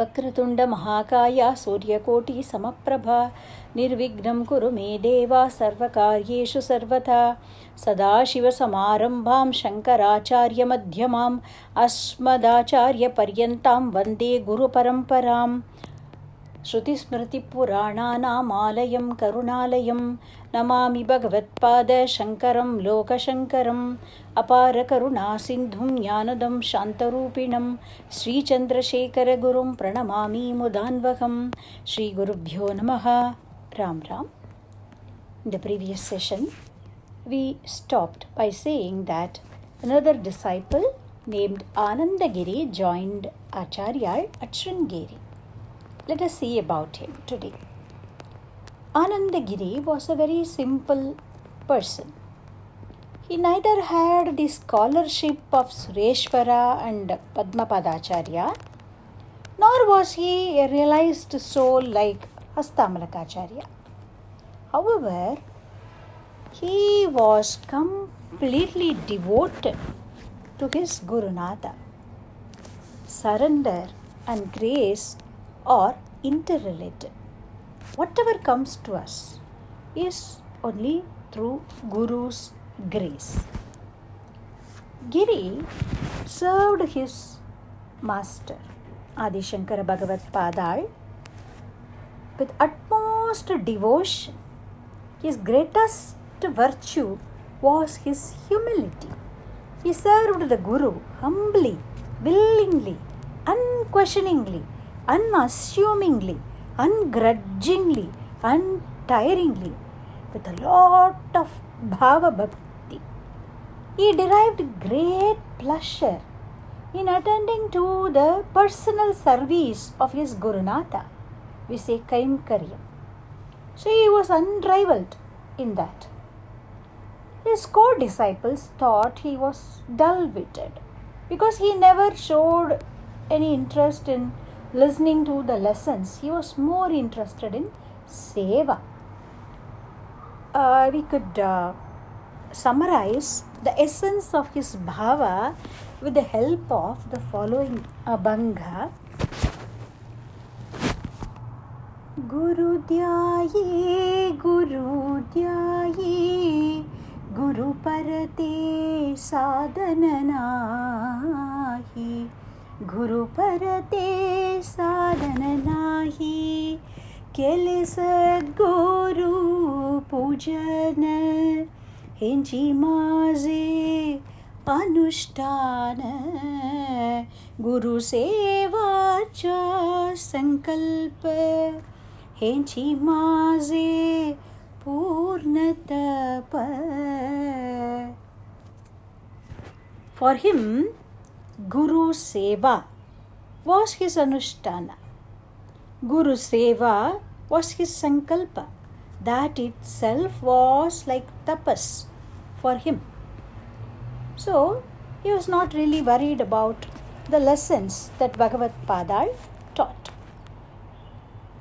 वक्रतुण्डमहाकाय सूर्यकोटिसमप्रभा निर्विघ्नं कुरु मे देवा सर्वकार्येषु सर्वथा। सदाशिवसमारम्भां शङ्कराचार्यमध्यमाम् अस्मदाचार्यपर्यन्तां वन्दे गुरुपरम्पराम् श्रुतिस्मृतिपुराणानामालयं करुणालयं नमामि भगवत्पादशङ्करं लोकशङ्करम् अपारकरुणासिन्धुं ज्ञानदं शान्तरूपिणं श्रीचन्द्रशेखरगुरुं प्रणमामि मुदान्वहं श्रीगुरुभ्यो नमः Ram Ram In the previous session, we stopped by saying that another disciple named Anandagiri joined Acharya at Sringeri. Let us see about him today. Anandagiri was a very simple person. He neither had the scholarship of Sureshwara and Padmapadacharya, nor was he a realized soul like Hastamalakacharya. However, he was completely devoted to his Gurunatha. Surrender and grace are interrelated. Whatever comes to us is only through Guru's grace. Giri served his master, Adi Shankara Bhagavat with utmost devotion. His greatest virtue was his humility. He served the Guru humbly, willingly, unquestioningly, unassumingly, ungrudgingly, untiringly, with a lot of bhava bhakti. He derived great pleasure in attending to the personal service of his Gurunatha. We say Kaimkaryam. So he was unrivaled in that. His co disciples thought he was dull witted because he never showed any interest in listening to the lessons. He was more interested in seva. Uh, we could uh, summarize the essence of his bhava with the help of the following abhanga. गुरुद्याये गुरुद्याये गुरुपरते साधननाहि गुरुपरते साधननाहि केले सद्गुरु पूजन. हेंची माझे अनुष्ठान. गुरुसेवाचा संकल्प. हेंची माझे पूर्णतप. For him, Guru Seva was his Anushtana. Guru Seva was his Sankalpa. That itself was like tapas for him. So, he was not really worried about the lessons that Bhagavad Padal taught.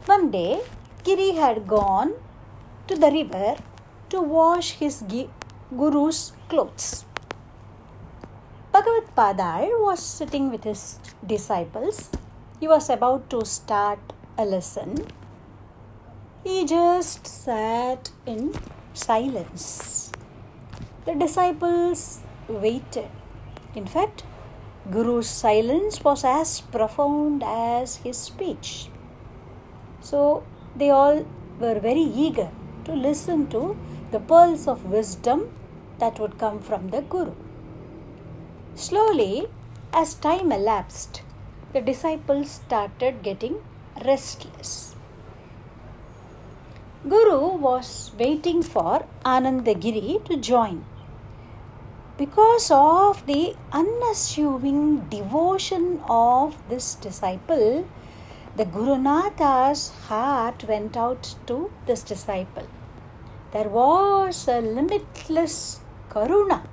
One day, Giri had gone to the river to wash his guru's clothes. Bhagavad Padal was sitting with his disciples. He was about to start a lesson. He just sat in silence. The disciples waited. In fact, Guru's silence was as profound as his speech. So they all were very eager to listen to the pearls of wisdom that would come from the Guru. Slowly, as time elapsed, the disciples started getting restless. Guru was waiting for Anandagiri to join. Because of the unassuming devotion of this disciple, the Gurunatha's heart went out to this disciple. There was a limitless karuna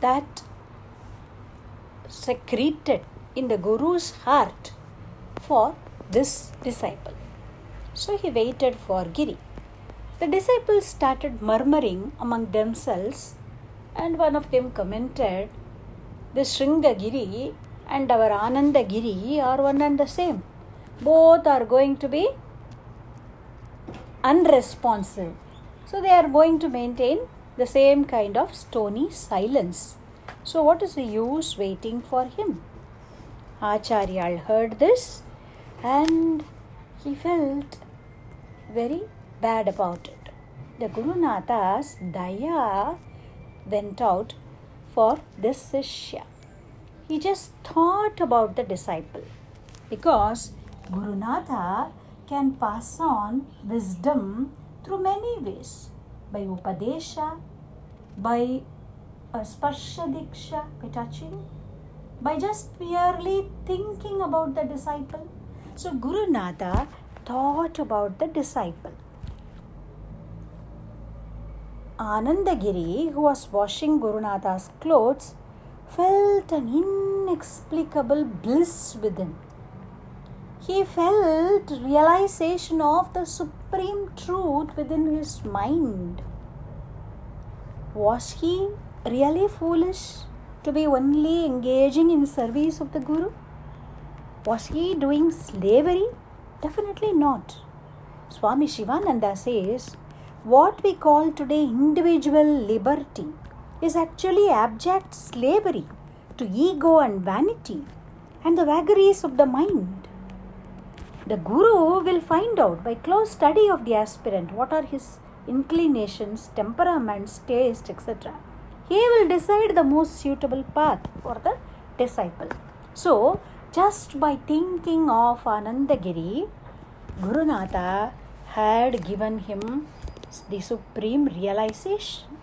that secreted in the Guru's heart for this disciple. So he waited for Giri. The disciples started murmuring among themselves, and one of them commented, The Sringagiri and our Anandagiri are one and the same. Both are going to be unresponsive. So they are going to maintain the same kind of stony silence. So, what is the use waiting for him? Acharya heard this and he felt very bad about it. The Guru Natha's daya went out for this Sishya. He just thought about the disciple because Guru Natha can pass on wisdom through many ways by Upadesha, by a Sparsha Diksha, by touching, by just merely thinking about the disciple. So Guru Natha thought about the disciple. Anandagiri, who was washing Guru Natha's clothes, felt an inexplicable bliss within. He felt realization of the supreme truth within his mind. Was he really foolish to be only engaging in service of the Guru? Was he doing slavery? Definitely not. Swami Shivananda says, what we call today individual liberty is actually abject slavery to ego and vanity and the vagaries of the mind. The Guru will find out by close study of the aspirant what are his inclinations, temperaments, taste, etc he will decide the most suitable path for the disciple. So, just by thinking of Anandagiri, Guru Gurunatha had given him the supreme realization.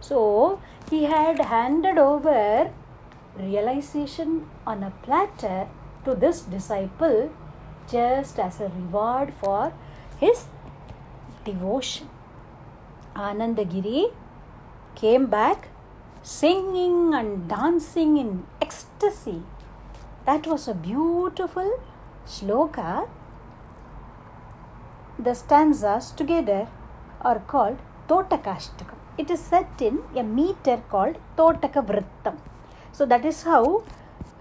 So, he had handed over realization on a platter to this disciple just as a reward for his devotion. Anandagiri came back singing and dancing in ecstasy. That was a beautiful shloka. The stanzas together are called Totakashtakam. It is set in a meter called Totaka Vrittam. So that is how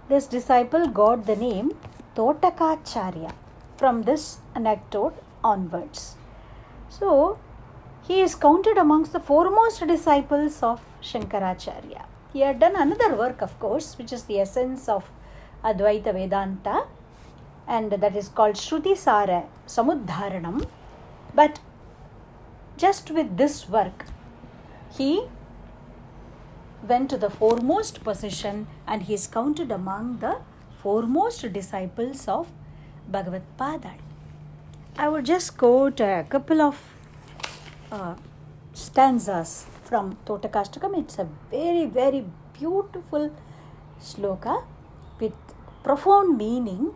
this disciple got the name Totakacharya from this anecdote onwards. So he is counted amongst the foremost disciples of Shankaracharya. He had done another work, of course, which is the essence of Advaita Vedanta, and that is called Shruti Sara Samudharanam. But just with this work, he went to the foremost position and he is counted among the foremost disciples of Bhagavad Padal. I would just quote a couple of uh, stanzas from Totakashtakam. It's a very, very beautiful shloka with profound meaning.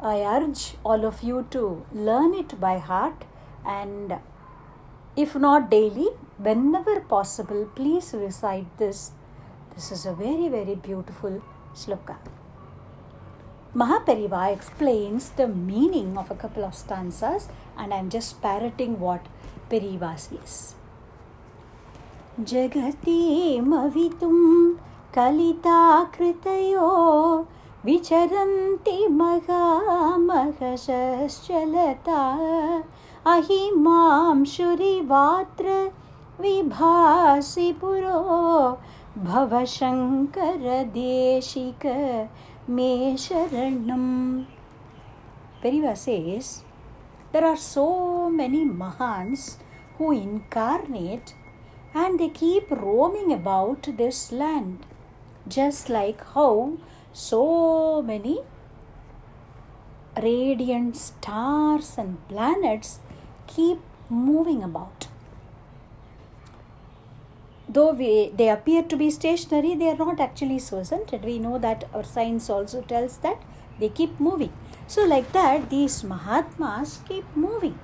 I urge all of you to learn it by heart and if not daily, whenever possible, please recite this. This is a very, very beautiful shloka. Mahaperiva explains the meaning of a couple of stanzas, and I'm just parroting what Periva says. जगतीमवितुं कलिताकृतयो विचरन्ति महामहशश्चलता अहिमांशुरिवात्र विभासि पुरो भवशङ्करदेशिक मे शरणम् Periva says, there are so many Mahans who and they keep roaming about this land, just like how so many radiant stars and planets keep moving about. Though we, they appear to be stationary, they are not actually so, isn't it? We know that our science also tells that they keep moving. So, like that, these Mahatmas keep moving.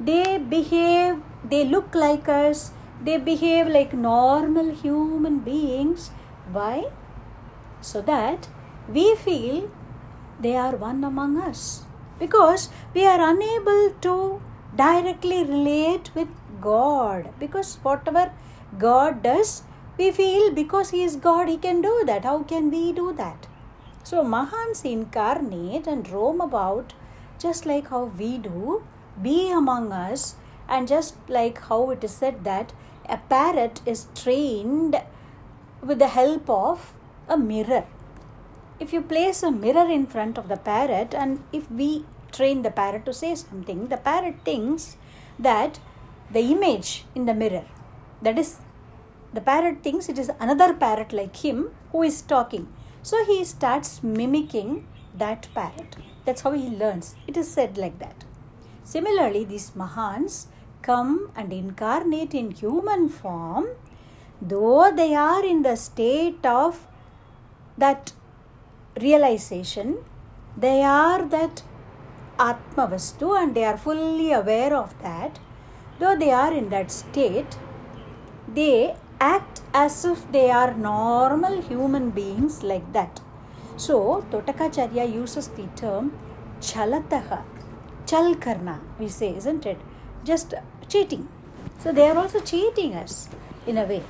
They behave, they look like us, they behave like normal human beings. Why? So that we feel they are one among us. Because we are unable to directly relate with God. Because whatever God does, we feel because He is God, He can do that. How can we do that? So Mahans incarnate and roam about just like how we do, be among us, and just like how it is said that a parrot is trained with the help of a mirror. If you place a mirror in front of the parrot, and if we train the parrot to say something, the parrot thinks that the image in the mirror, that is, the parrot thinks it is another parrot like him who is talking. So he starts mimicking that parrot. That's how he learns. It is said like that. Similarly, these Mahans come and incarnate in human form, though they are in the state of that realization, they are that Atmavastu and they are fully aware of that. Though they are in that state, they act as if they are normal human beings like that. So, Totakacharya uses the term chalataha, chalkarna, we say, isn't it? Just cheating. So, they are also cheating us in a way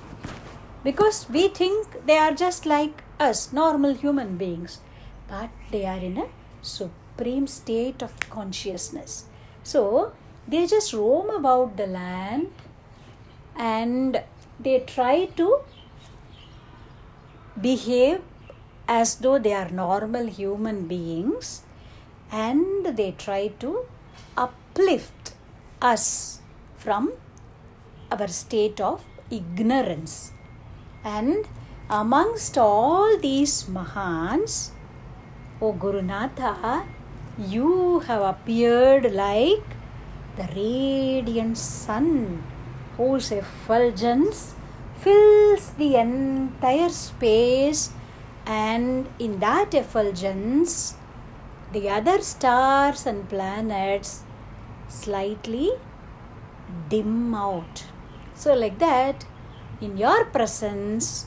because we think they are just like us, normal human beings, but they are in a supreme state of consciousness. So, they just roam about the land and they try to behave as though they are normal human beings and they try to uplift us from our state of ignorance. And amongst all these Mahans, O Gurunatha, you have appeared like the radiant sun whose effulgence fills the entire space, and in that effulgence, the other stars and planets slightly dim out. So, like that, in your presence,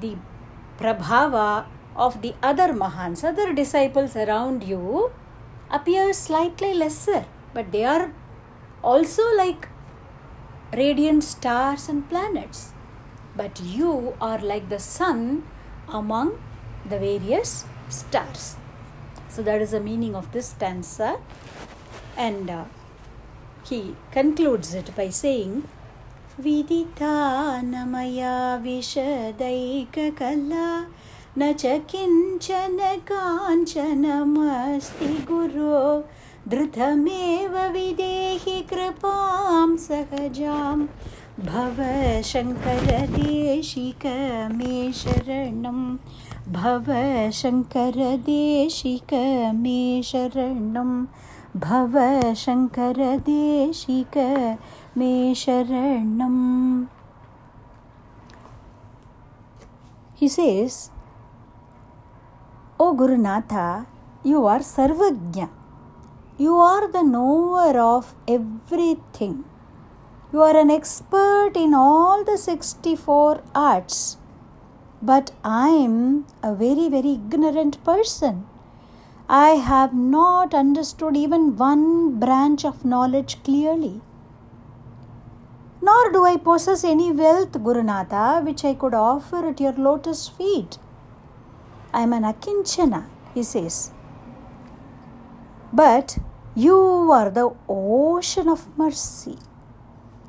the prabhava of the other Mahans, other disciples around you, appears slightly lesser, but they are also like radiant stars and planets. But you are like the sun among the various stars. So, that is the meaning of this stanza. And uh, he concludes it by saying, विदितानमया विशदैककला न च किञ्चन काञ्चनमस्ति गुरो धृतमेव विदेहि कृपां सहजां भव शङ्करदेशिक मे शरणं भव शङ्करदेशिक मे शरणं भव शङ्करदेशिक मे शरणम् He says, O Gurunatha, you are Sarvagnya. You are the knower of everything. You are an expert in all the 64 arts. But I am a very, very ignorant person. I have not understood even one branch of knowledge clearly. Nor do I possess any wealth, Gurunatha, which I could offer at your lotus feet. I am an akinchana, he says. But you are the ocean of mercy.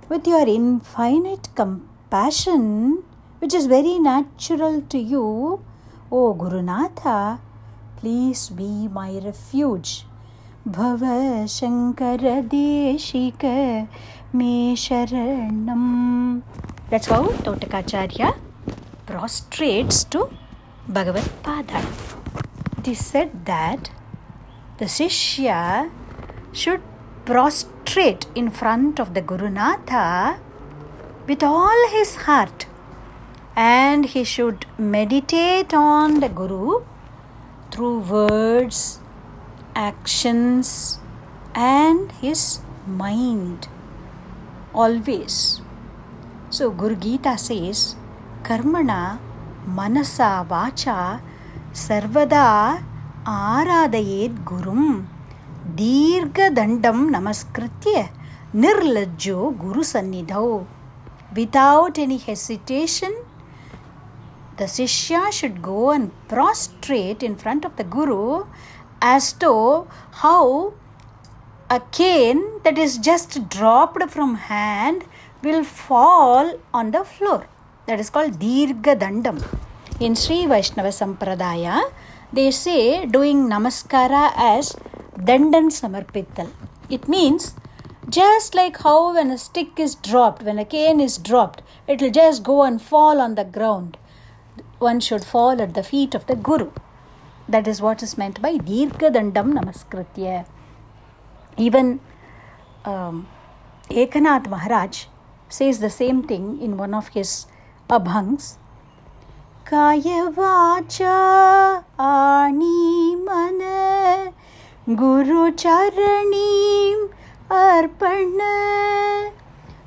With your infinite compassion, which is very natural to you, O Gurunatha, please be my refuge. Bhava Shankara Deshika Me Sharanam. That's how Totakacharya prostrates to Bhagavad Pada. They said that the Shishya should prostrate in front of the Gurunatha with all his heart and he should meditate on the Guru through words, actions, and his mind always. So, Guru Gita says, Karmana manasa vacha sarvada आराधयेत् गुरुं दीर्घदण्डं नमस्कृत्य निर्लज्जो गुरुसन्निधौ without any hesitation the Sishya should go and prostrate in front of the Guru as to how a cane that is just dropped from hand will fall on the floor. That is called Dirga Dandam. In Sri Vaishnava Sampradaya, they say doing Namaskara as Dandan Samarpital. It means just like how when a stick is dropped, when a cane is dropped, it will just go and fall on the ground one should fall at the feet of the Guru. That is what is meant by Dirghadandam Namaskritya. Even um, Ekanath Maharaj says the same thing in one of his Abhangs. Kayavacha Ani Mana Guru Charanim Arpana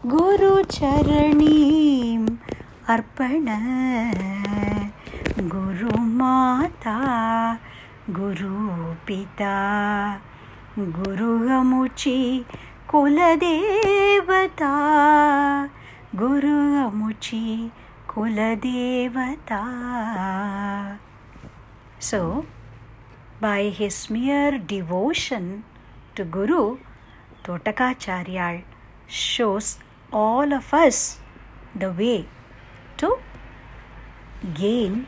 Guru Charanim Arpana गुरु माता, गुरु पिता, गुरु अमुचि कुल देवता गुरु अमुचि कुल देवता so by his mere devotion to guru Totakacharyal shows all of us the way to gain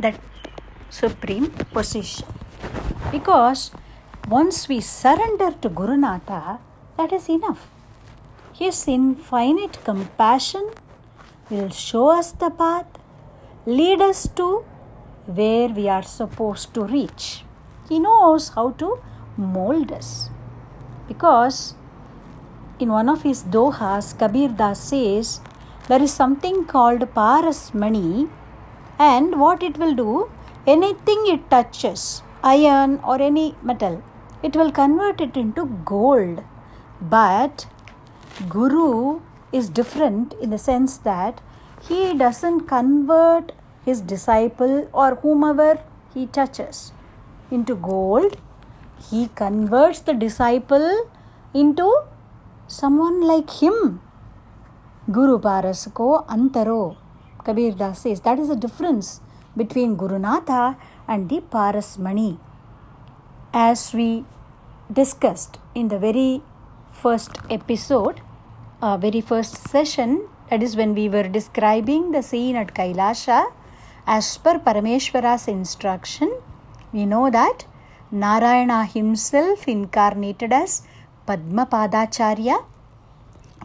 that supreme position. Because once we surrender to Gurunatha, that is enough. His infinite compassion will show us the path, lead us to where we are supposed to reach. He knows how to mold us. Because in one of his dohas, Kabir Das says, there is something called Parasmani, and what it will do, anything it touches, iron or any metal, it will convert it into gold. But Guru is different in the sense that he doesn't convert his disciple or whomever he touches into gold, he converts the disciple into someone like him. Guru Parasko Antaro. Kabir Das says that is the difference between Gurunatha and the Parasmani. As we discussed in the very first episode, uh, very first session, that is when we were describing the scene at Kailasha, as per Parameshwara's instruction, we know that Narayana himself incarnated as Padma Padmapadacharya,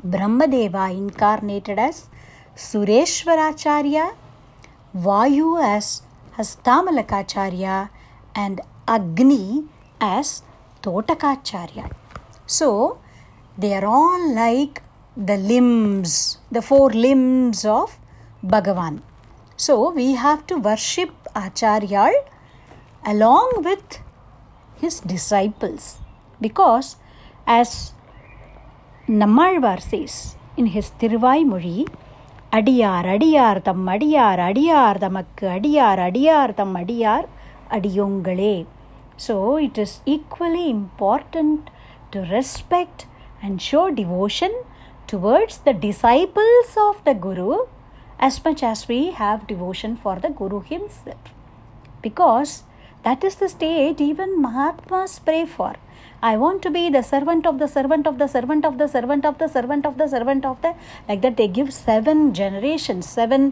Brahmadeva incarnated as Sureshwaracharya, Vayu as Hastamalakacharya, and Agni as Totakacharya. So, they are all like the limbs, the four limbs of Bhagavan. So, we have to worship Acharya along with his disciples because, as Nammalvar says in his Tiruvai Mozhi, அடியார் அடியார் தம் அடியார் அடியார் தமக்கு அடியார் அடியார் தம் அடியார் அடியோங்களே so it is equally important to respect and show devotion towards the disciples of the Guru as much as we have devotion for the Guru himself. Because that is the state even Mahatmas pray for. I want to be the servant of the servant of the servant of the servant of the servant of the servant of the. Like that, they give seven generations, seven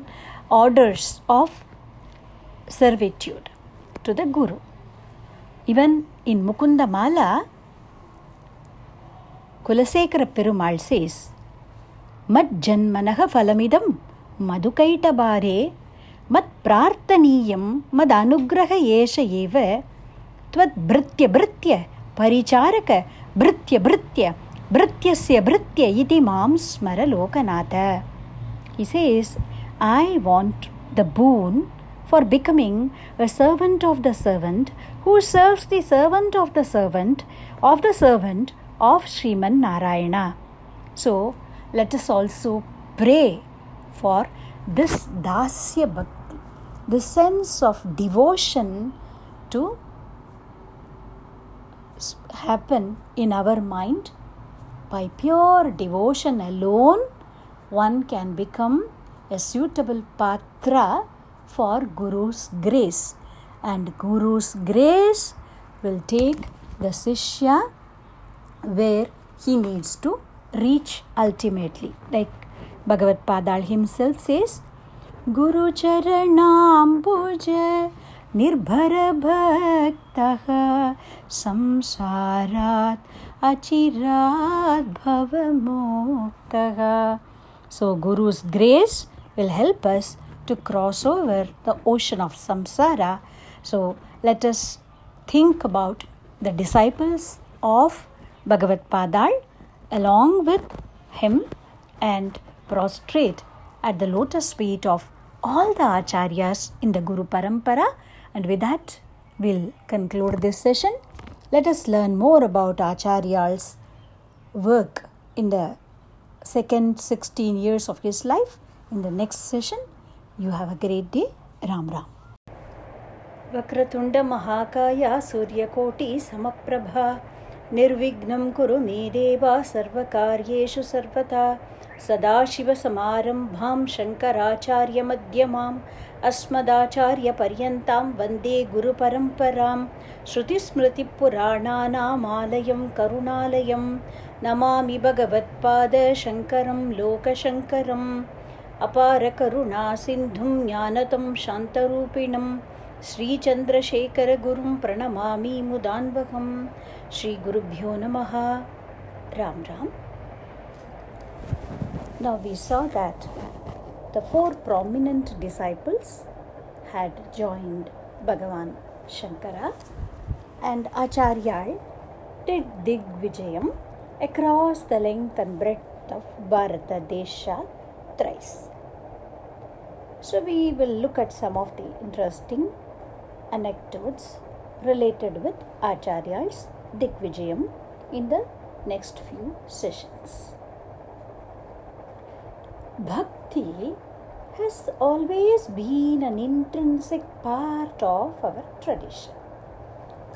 orders of servitude to the Guru. Even in Mukunda Mala, Kulasekara Perumal says, Mad Janmanaha Phalamidam மதுகைட்டபாரே மத் பிரார்த்தனீயம் மத் அனுகிரக ஏஷ ஏவ துவத் பிருத்திய பிருத்திய परिचारक भृत्य भृत्य, भृत्यस्य भृत्य इति माम स्मर Loknath. He says I want the boon for becoming a servant of the servant who serves the servant of the servant of the servant of Shriman Narayan so let us also pray for this dasya bhakti the sense of devotion to happen in our mind by pure devotion alone one can become a suitable patra for Guru's grace. And Guru's grace will take the Sishya where he needs to reach ultimately. Like Bhagavad Padal himself says, Guru Charanambuj निर्भरभक्तः संसारात् अचिरात् भवमुक्तः So Guru's grace will help us to cross over the ocean of samsara. So let us think about the disciples of Bhagavad Padal along with him and prostrate at the lotus feet of all the acharyas in the Guru Parampara. And with that, we'll conclude this session. Let us learn more about Acharya's work in the second 16 years of his life in the next session. You have a great day. Ram Ram. वक्रतुण्डमहाकाय सूर्यकोटि समप्रभा निर्विघ्नं कुरु मे देवा सर्वकार्येषु सर्वदा सदाशिवसमारम्भां शङ्कराचार्यमध्यमाम् अस्मदाचार्यपर्यन्तां वन्दे गुरुपरम्परां श्रुतिस्मृतिपुराणानामालयं करुणालयं नमामि भगवत्पादशङ्करं लोकशङ्करम् अपारकरुणासिन्धुं ज्ञानतं शान्तरूपिणं श्रीचन्द्रशेखरगुरुं प्रणमामि मुदान्वहं श्रीगुरुभ्यो नमः। Ram Ram Now we saw that the four prominent disciples had joined Bhagavan Shankara and Acharya did Digvijayam across the length and breadth of Bharata Desha thrice. So we will look at some of the interesting anecdotes related with Acharya's Digvijayam in the next few sessions. Bhakti has always been an intrinsic part of our tradition.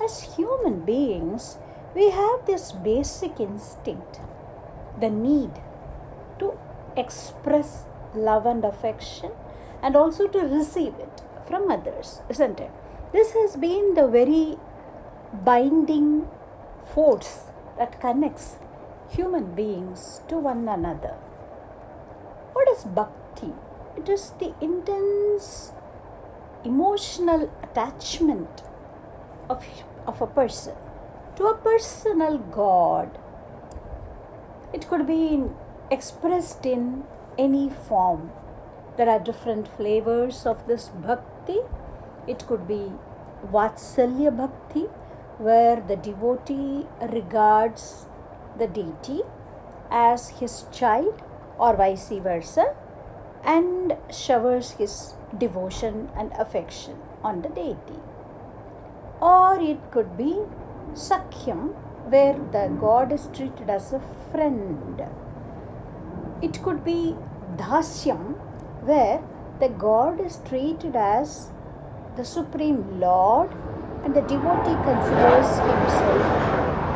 As human beings, we have this basic instinct the need to express love and affection and also to receive it from others, isn't it? This has been the very binding force that connects human beings to one another. What is bhakti? It is the intense emotional attachment of, of a person to a personal God. It could be expressed in any form. There are different flavors of this bhakti. It could be Vatsalya bhakti, where the devotee regards the deity as his child or vice versa and showers his devotion and affection on the deity. Or it could be Sakhyam, where the god is treated as a friend. It could be Dasyam, where the god is treated as the supreme lord and the devotee considers himself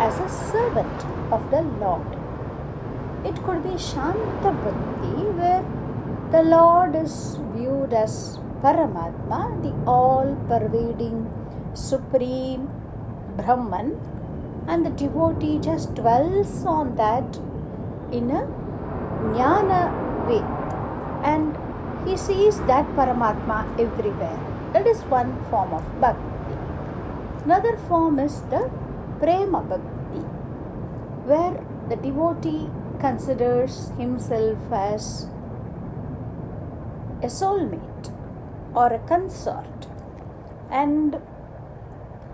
as a servant of the lord. It could be Shanta where the Lord is viewed as Paramatma, the all pervading Supreme Brahman, and the devotee just dwells on that in a jnana way and he sees that Paramatma everywhere. That is one form of bhakti. Another form is the Prema Bhakti, where the devotee considers himself as a soulmate or a consort and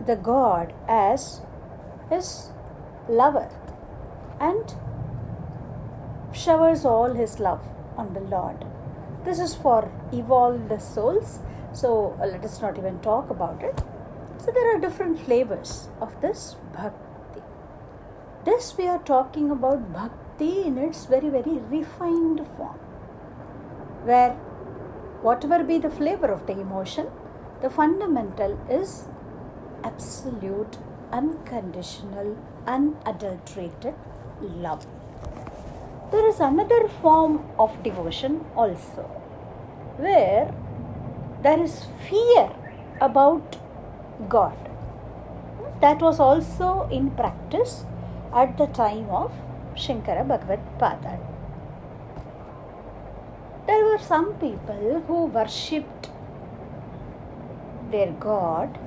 the god as his lover and showers all his love on the Lord. This is for evolved souls, so uh, let us not even talk about it. So, there are different flavors of this bhakti. This we are talking about bhakti in its very, very refined form, where whatever be the flavor of the emotion, the fundamental is absolute, unconditional, unadulterated love. There is another form of devotion also, where there is fear about God. That was also in practice at the time of Shankara Bhagavad. There were some people who worshipped their God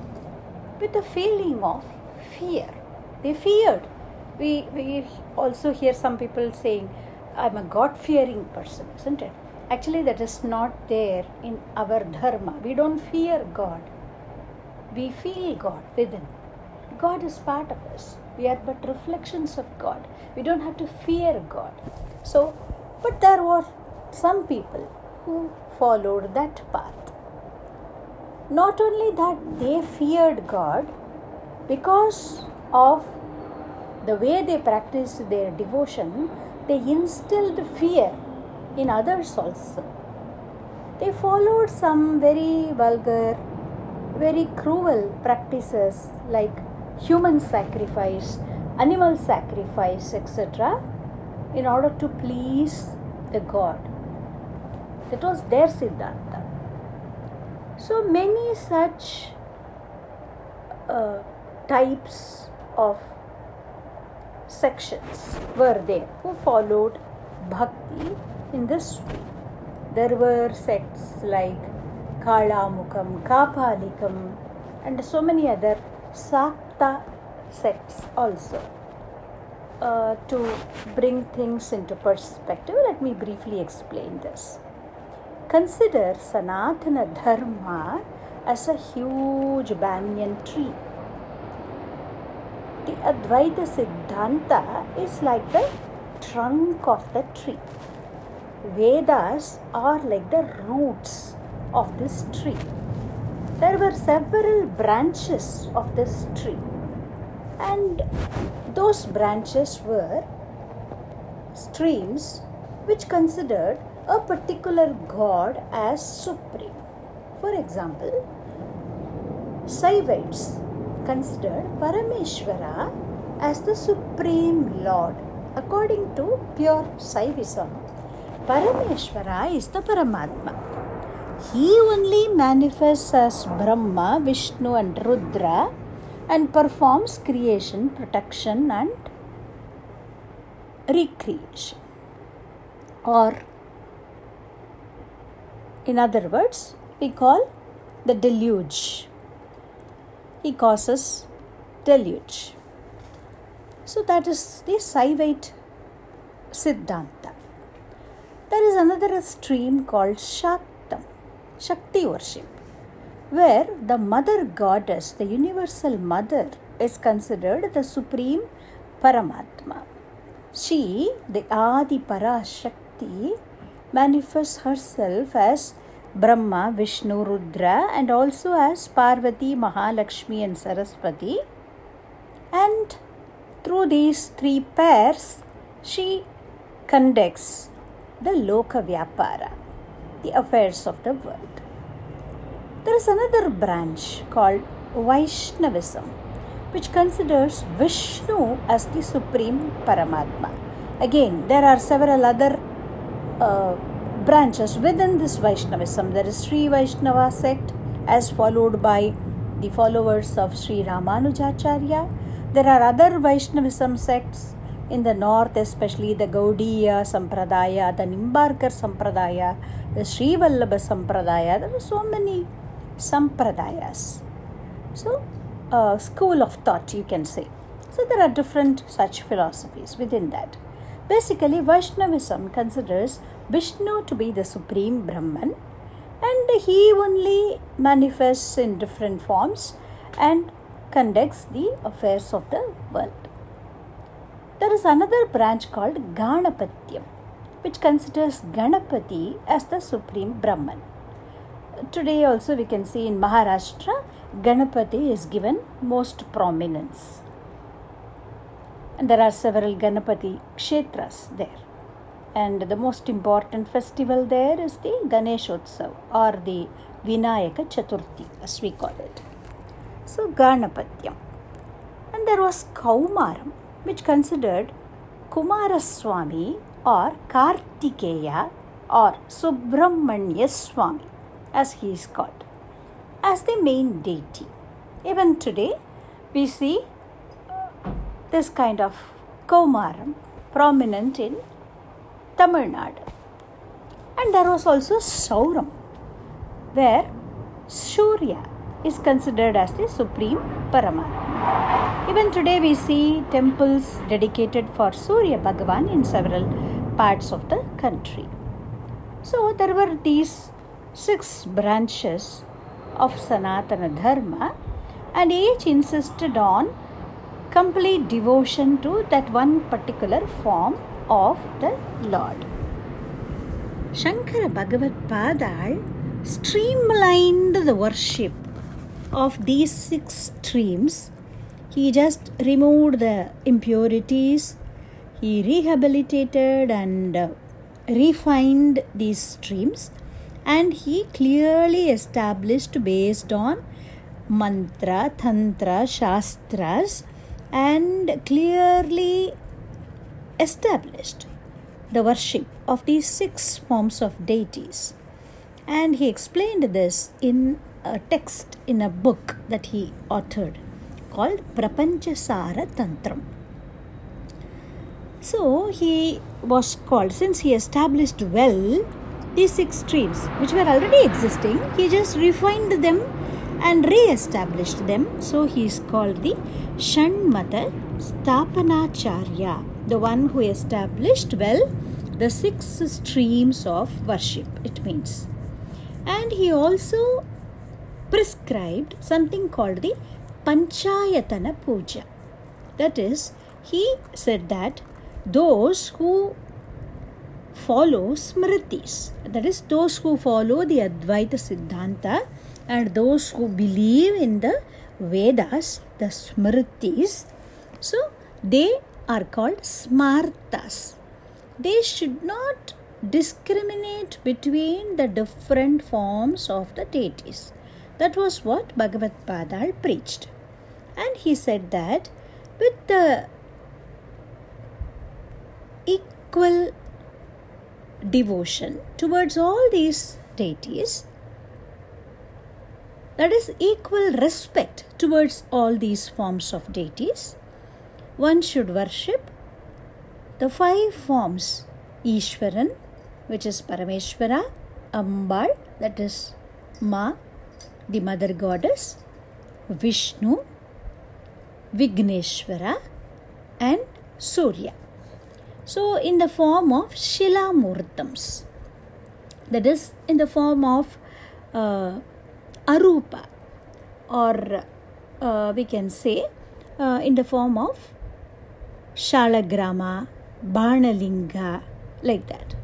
with a feeling of fear. They feared. We, we also hear some people saying, I'm a God fearing person, isn't it? Actually, that is not there in our dharma. We don't fear God, we feel God within. God is part of us. We are but reflections of God. We don't have to fear God. So, but there were some people who followed that path. Not only that, they feared God because of the way they practiced their devotion, they instilled fear in others also. They followed some very vulgar, very cruel practices like human sacrifice, animal sacrifice, etc., in order to please the god. That was their Siddhanta. So many such uh, types of sections were there who followed bhakti in this way. There were sects like Kalamukam, Kapalikam, and so many other Sakta sects also. Uh, to bring things into perspective, let me briefly explain this. Consider Sanatana Dharma as a huge banyan tree. The Advaita Siddhanta is like the trunk of the tree. Vedas are like the roots of this tree. There were several branches of this tree, and those branches were streams which considered a particular god as supreme. For example, Saivites considered Parameshwara as the supreme lord. According to pure Saivism, Parameshwara is the Paramatma. He only manifests as Brahma, Vishnu, and Rudra and performs creation, protection, and recreation. Or, in other words, we call the deluge. He causes deluge. So, that is the Saivite Siddhanta. There is another stream called Shaktam, Shakti worship, where the mother goddess, the universal mother, is considered the supreme Paramatma. She, the Adi Parashakti, manifests herself as Brahma, Vishnu, Rudra, and also as Parvati, Mahalakshmi, and Saraswati. And through these three pairs, she conducts the Loka Vyapara, the affairs of the world. There is another branch called Vaishnavism, which considers Vishnu as the supreme Paramatma. Again, there are several other uh, branches within this Vaishnavism. There is Sri Vaishnava sect, as followed by the followers of Sri Ramanujacharya. There are other Vaishnavism sects in the north, especially the Gaudiya Sampradaya, the Nimbarkar Sampradaya, the Sri Vallabha Sampradaya. There are so many Sampradayas. So, a school of thought, you can say. So, there are different such philosophies within that. Basically, Vaishnavism considers Vishnu to be the supreme Brahman and he only manifests in different forms and conducts the affairs of the world. There is another branch called Ganapatyam, which considers Ganapati as the supreme Brahman. Today, also, we can see in Maharashtra, Ganapati is given most prominence. And there are several Ganapati kshetras there. And the most important festival there is the Ganeshotsav or the Vinayaka Chaturthi, as we call it. So, Ganapatyam. And there was Kaumaram, which considered Kumaraswamy or Kartikeya or Subramanya Swami, as he is called. as the main deity. Even today, we see this kind of Kaumaram prominent in Tamil Nadu. And there was also Sauram, where Surya is considered as the supreme Paramatma. Even today, we see temples dedicated for Surya Bhagavan in several parts of the country. So, there were these six branches of Sanatana Dharma, and each insisted on complete devotion to that one particular form of the Lord. Shankara Bhagavad streamlined the worship of these six streams. He just removed the impurities, he rehabilitated and refined these streams, and he clearly established based on mantra, tantra, shastras, and clearly established the worship of these six forms of deities. And he explained this in a text in a book that he authored called Prapanchasara Tantram. So he was called, since he established well these six streams which were already existing, he just refined them and re established them. So he is called the Shanmata Stapanacharya, the one who established well the six streams of worship, it means. And he also prescribed something called the Panchayatana Puja. That is, he said that those who follow smritis, that is, those who follow the Advaita Siddhanta and those who believe in the Vedas, the smritis, so they are called smartas. They should not discriminate between the different forms of the deities. That was what Bhagavad Padal preached. And he said that with the equal devotion towards all these deities, that is, equal respect towards all these forms of deities, one should worship the five forms Ishwaran, which is Parameshwara, Ambal, that is Ma, the mother goddess, Vishnu, Vigneshwara, and Surya. So, in the form of Shila Murtams, that is, in the form of uh, Arupa, or uh, we can say uh, in the form of Shalagrama, Banalinga, like that.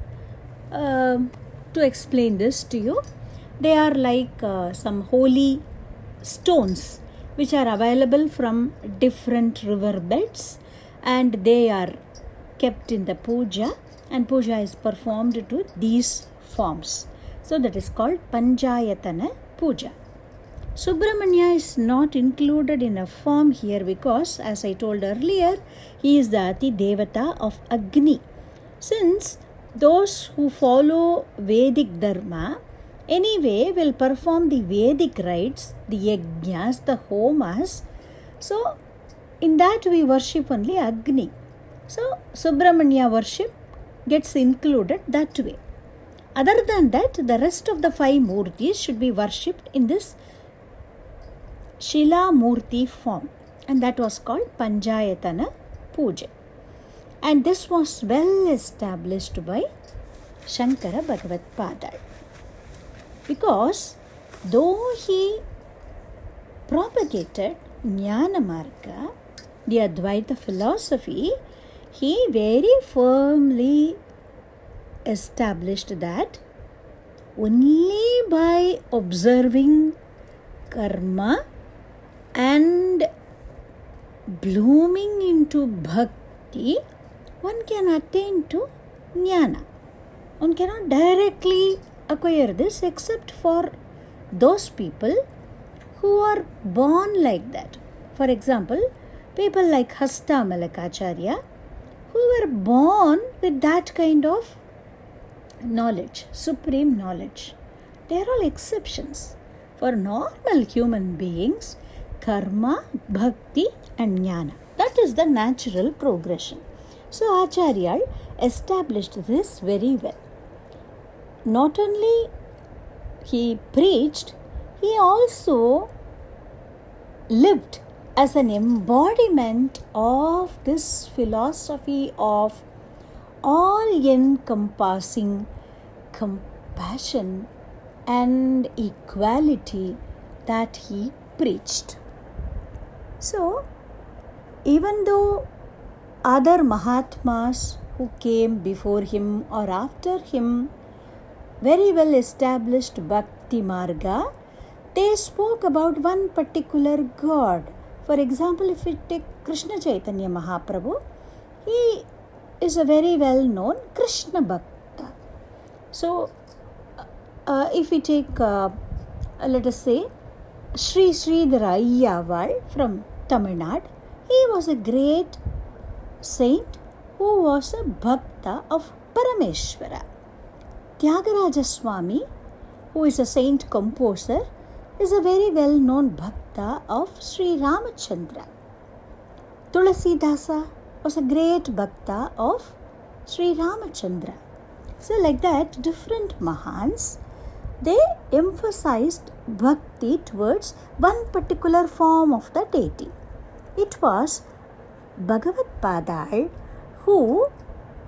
Um, to explain this to you, they are like uh, some holy stones which are available from different river beds and they are kept in the puja and puja is performed to these forms. So that is called Panchayatana Puja. Subramanya is not included in a form here because, as I told earlier, he is the Ati Devata of Agni. Since those who follow Vedic Dharma anyway will perform the Vedic rites, the yajnas, the homas. So, in that we worship only Agni. So, Subramanya worship gets included that way. Other than that, the rest of the five murtis should be worshipped in this Shila Murti form, and that was called Panchayatana Puja. And this was well established by Shankara Bhagavad Padal because though he propagated Jnana Marga, the Advaita philosophy, he very firmly established that only by observing karma and blooming into bhakti, one can attain to jnana. One cannot directly acquire this except for those people who are born like that. For example, people like Hasta Malakacharya who were born with that kind of knowledge, supreme knowledge. They are all exceptions. For normal human beings, karma, bhakti, and jnana. That is the natural progression. So Acharya established this very well. Not only he preached, he also lived as an embodiment of this philosophy of all encompassing compassion and equality that he preached. So, even though other Mahatmas who came before him or after him very well established Bhakti Marga, they spoke about one particular God. For example, if we take Krishna Chaitanya Mahaprabhu, he is a very well known Krishna Bhakta. So, uh, if we take, uh, let us say, Sri Sridhara Ayyawal from Tamil Nadu, he was a great saint who was a Bhakta of Parameshwara. Tyagaraja Swami, who is a saint composer, is a very well known Bhakta of Sri Ramachandra. Tulasidasa was a great Bhakta of Sri Ramachandra. So, like that, different Mahans they emphasized bhakti towards one particular form of the deity. It was Bhagavad Padal who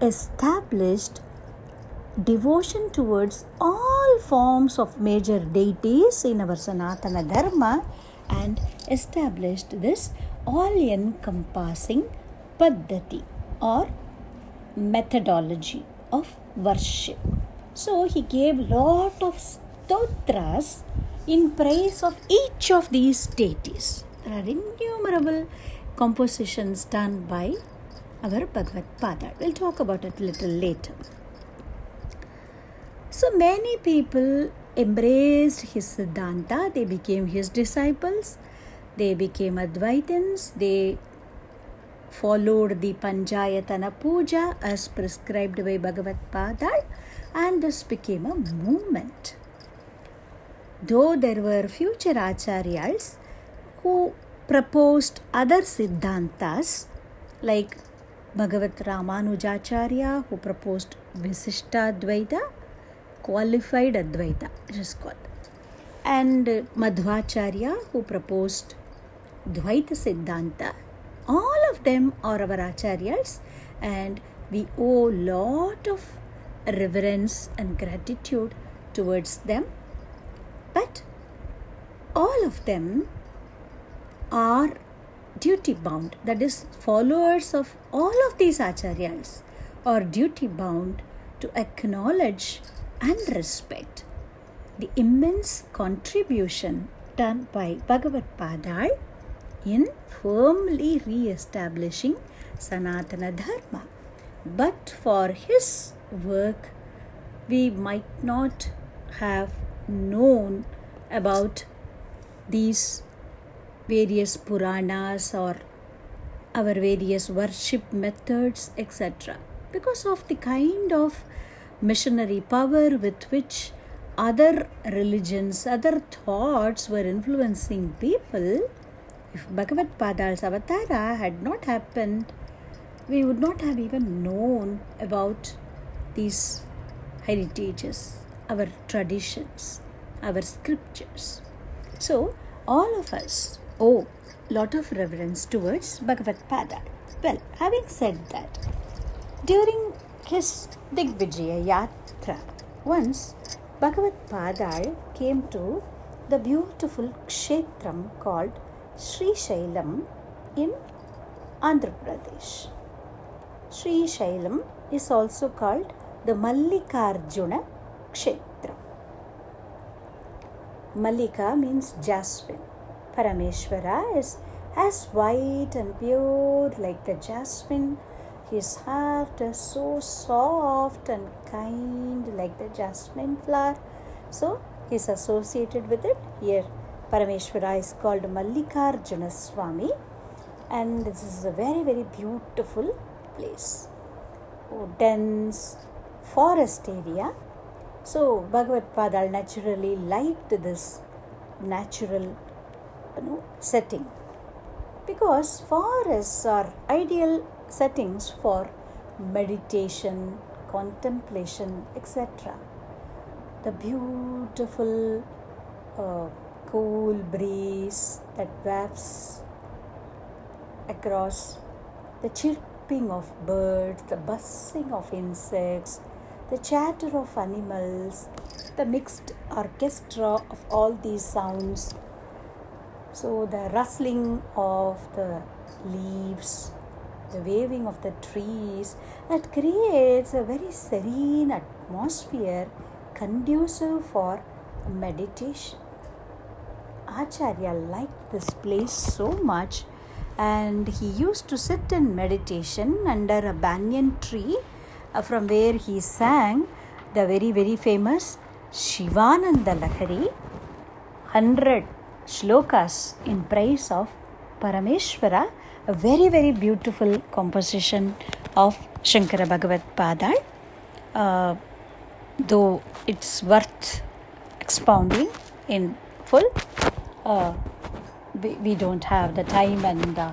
established devotion towards all forms of major deities in our Sanatana Dharma and established this all encompassing paddhati or methodology of worship. So he gave lot of stotras in praise of each of these deities. There are innumerable compositions done by our Bhagavad Pada. We'll talk about it a little later. So many people embraced his Siddhanta, they became his disciples, they became Advaitins, they followed the Panchayatana Puja as prescribed by Bhagavad Pada, and this became a movement. Though there were future acharyas who proposed other siddhantas like Bhagavat Ramanujacharya who proposed Visishta Advaita qualified Advaita, it is called. And Madhvacharya, who proposed Dvaita Siddhanta. All of them are our Acharyas, and we owe lot of reverence and gratitude towards them. But all of them are duty bound, that is, followers of all of these Acharyas are duty bound to acknowledge and respect the immense contribution done by Bhagavad Padal in firmly re establishing Sanatana Dharma. But for his work, we might not have known about these various Puranas or our various worship methods, etc. Because of the kind of missionary power with which other religions, other thoughts were influencing people, if Bhagavad Padal's avatara had not happened, we would not have even known about these heritages, our traditions, our scriptures. So, all of us owe lot of reverence towards Bhagavad Padal. Well, having said that, during his Digvijaya Yatra. Once Bhagavad Padal came to the beautiful kshetram called Sri Shailam in Andhra Pradesh. Sri Shailam is also called the Mallikarjuna Kshetra. Mallika means jasmine. Parameshwara is as white and pure like the jasmine his heart is so soft and kind like the jasmine flower. So he is associated with it. Here Parameshwara is called Mallikarjuna Swami and this is a very very beautiful place. Oh, dense forest area. So Bhagavad Padal naturally liked this natural you know, setting because forests are ideal settings for meditation, contemplation, etc. The beautiful uh, cool breeze that wafts across the chirping of birds, the buzzing of insects, the chatter of animals, the mixed orchestra of all these sounds. So, the rustling of the leaves, the waving of the trees, that creates a very serene atmosphere conducive for meditation. Acharya liked this place so much and he used to sit in meditation under a banyan tree uh, from where he sang the very very famous Shivananda Lahari 100 shlokas in praise of Parameshwara a very very beautiful composition of Shankara Bhagavad Padal uh, though it's worth expounding in full uh, we, we don't have the time and the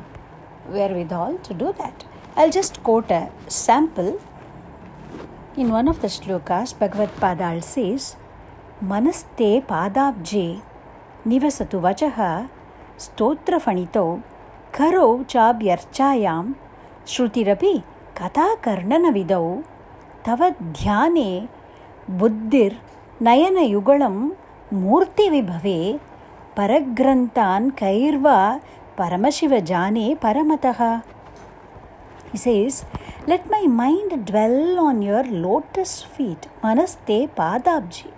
wherewithal to do that. I'll just quote a sample. In one of the shlokas, Bhagavad Padal says, Manaste padabje nivasatu vachaha stotrafanito karo chabhyarchayam श्रुतिरपि कथाकर्णनविदौ तव ध्याने बुद्धिर्नयनयुगलं मूर्तिविभवे परग्रन्थान् कैर्वा परमशिवजाने परमतः He says, Let my mind dwell on your lotus feet, manaste padabji.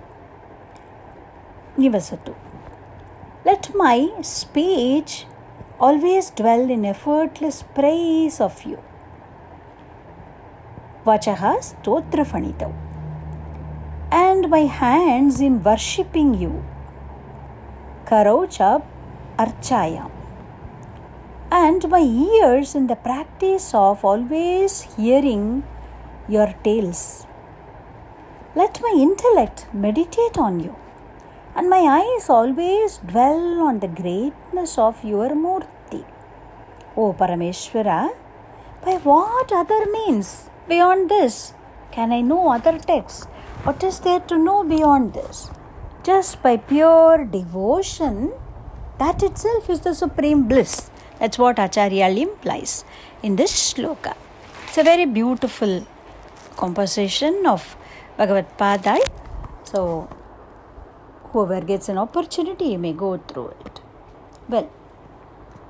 Nivasatu. Let my speech always dwell in effortless praise of you. Vachaha stotrafanitau. And my hands in worshipping you. Karaucha Archayam. And my ears in the practice of always hearing your tales. Let my intellect meditate on you, and my eyes always dwell on the greatness of your Murti. O Parameshwara, by what other means beyond this can I know other texts? What is there to know beyond this? just by pure devotion, that itself is the supreme bliss. That's what Acharya implies in this shloka. It's a very beautiful composition of Bhagavad Padal. So, whoever gets an opportunity may go through it. Well,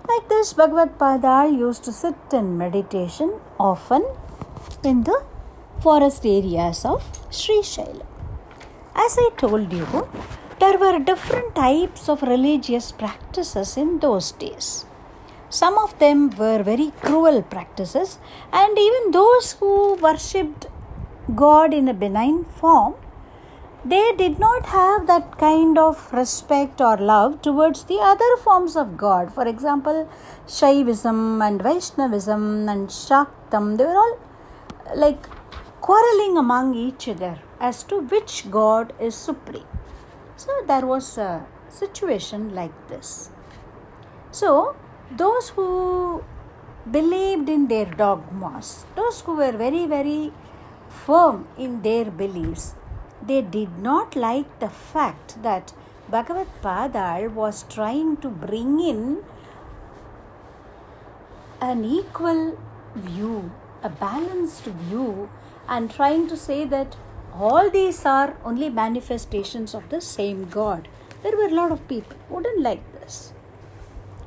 like this, Bhagavad Padal used to sit in meditation often in the forest areas of Sri Shaila. As I told you, there were different types of religious practices in those days. Some of them were very cruel practices, and even those who worshipped God in a benign form, they did not have that kind of respect or love towards the other forms of God. For example, Shaivism and Vaishnavism and Shaktam, they were all like quarreling among each other as to which God is supreme. So there was a situation like this. So those who believed in their dogmas, those who were very, very firm in their beliefs, they did not like the fact that Bhagavad Padal was trying to bring in an equal view, a balanced view, and trying to say that all these are only manifestations of the same God. There were a lot of people who didn't like this.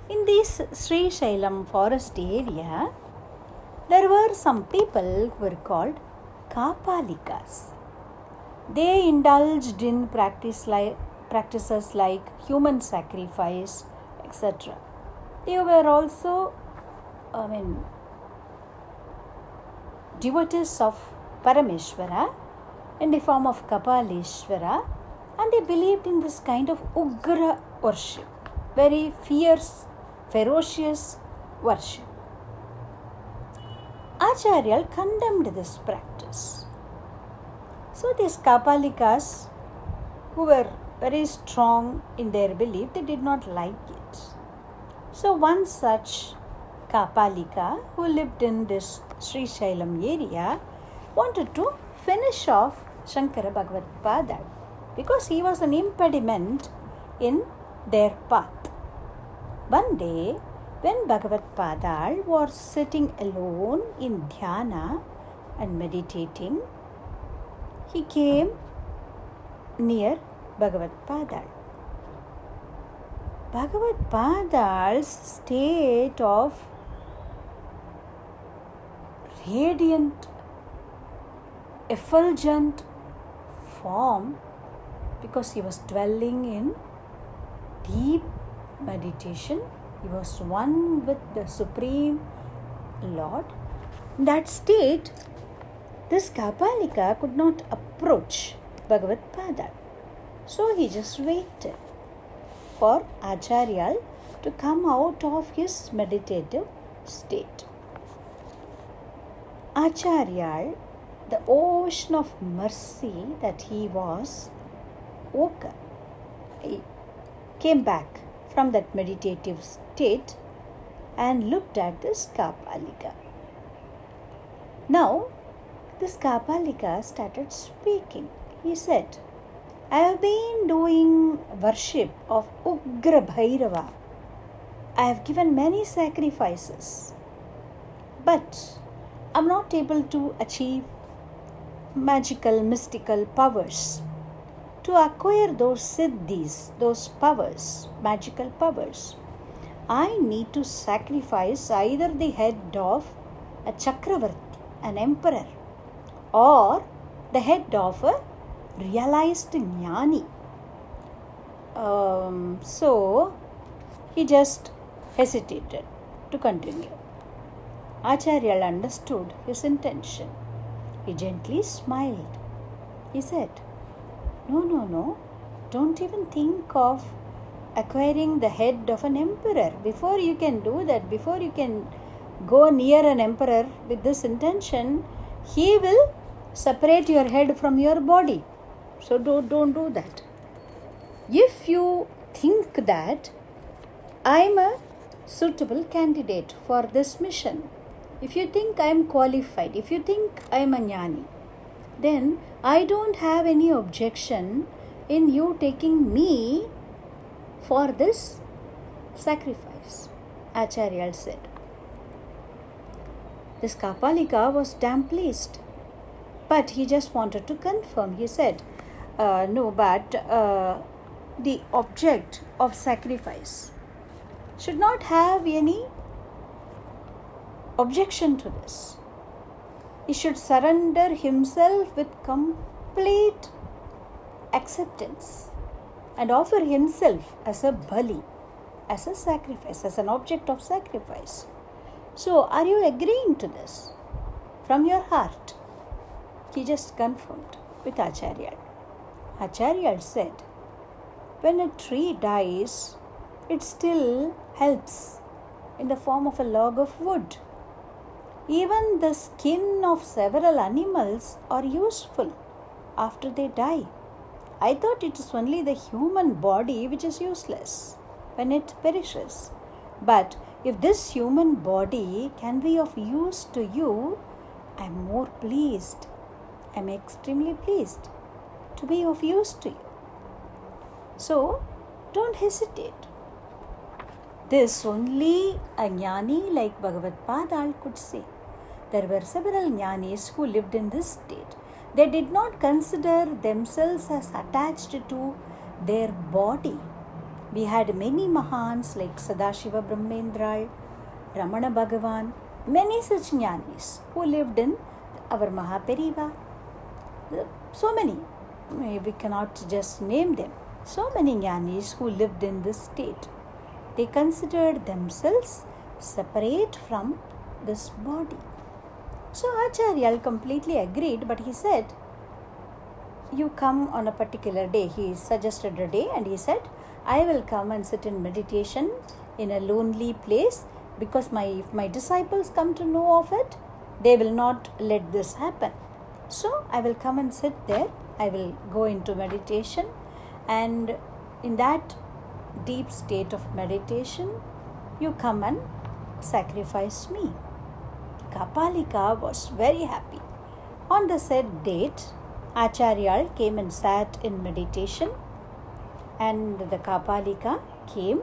In this Sri Shailam forest area, there were some people who were called Kapalikas. They indulged in practice like, practices like human sacrifice, etc. They were also, I mean, devotees of Parameshwara in the form of Kapaleshwara and they believed in this kind of Ugra worship, very fierce, ferocious worship. Acharya condemned this practice. So these Kapalikas, who were very strong in their belief, they did not like it. So, one such Kapalika who lived in this Sri Shailam area wanted to finish off Shankara Bhagavad Pada because he was an impediment in their path. One day, when Bhagavad Padal was sitting alone in dhyana and meditating, he came near Bhagavad Padal. Bhagavad Padal's state of radiant, effulgent form because he was dwelling in deep meditation. He was one with the Supreme Lord. That state, this Kapalika could not approach Bhagavad Pada. So he just waited for Acharyal to come out of his meditative state. Acharyal, the ocean of mercy that he was, woke up. He came back from that meditative state and looked at this Kapalika. Now, this Kapalika started speaking. He said, I have been doing worship of Ugra Bhairava. I have given many sacrifices, but I'm not able to achieve magical, mystical powers. To acquire those siddhis, those powers, magical powers, I need to sacrifice either the head of a chakravarti, an emperor, or the head of a realized jnani. Um, so he just hesitated to continue. Acharya understood his intention. He gently smiled. He said, No, no, no, don't even think of acquiring the head of an emperor. Before you can do that, before you can go near an emperor with this intention, he will separate your head from your body. So don't, don't do that. If you think that I'm a suitable candidate for this mission, if you think I am qualified, if you think I am a jnani, then I don't have any objection in you taking me for this sacrifice, Acharya said. This Kapalika was damn pleased, but he just wanted to confirm. He said, uh, No, but uh, the object of sacrifice should not have any objection to this. He should surrender himself with complete acceptance and offer himself as a bali, as a sacrifice, as an object of sacrifice. So, are you agreeing to this from your heart? He just confirmed with Acharya. Acharya said, When a tree dies, it still helps in the form of a log of wood. Even the skin of several animals are useful after they die. I thought it is only the human body which is useless when it perishes. But if this human body can be of use to you, I am more pleased. I am extremely pleased to be of use to you. So don't hesitate. This only a jnani like Bhagavad Padal could say. There were several jnanis who lived in this state. They did not consider themselves as attached to their body. We had many Mahans like Sadashiva Brahmendra, Ramana Bhagavan, many such jnanis who lived in our Mahaperiva. So many, we cannot just name them. So many jnanis who lived in this state. They considered themselves separate from this body. So Acharya completely agreed, but he said, You come on a particular day. He suggested a day and he said, I will come and sit in meditation in a lonely place because my if my disciples come to know of it, they will not let this happen. So I will come and sit there. I will go into meditation And in that deep state of meditation, you come and sacrifice me. Kapalika was very happy. On the said date, Acharyal came and sat in meditation, and the Kapalika came.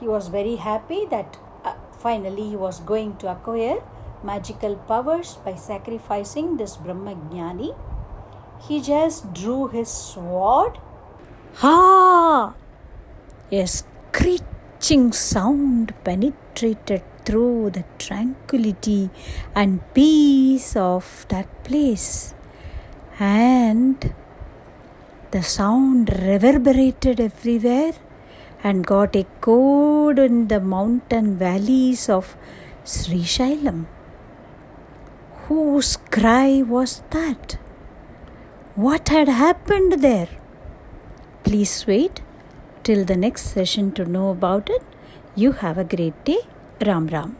He was very happy that uh, finally he was going to acquire magical powers by sacrificing this Brahmajnani. He just drew his sword. Ha! A screeching sound penetrated through the tranquility and peace of that place. And the sound reverberated everywhere and got echoed in the mountain valleys of Sri Shailam. Whose cry was that? What had happened there? Please wait till the next session to know about it. You have a great day. Ram Ram.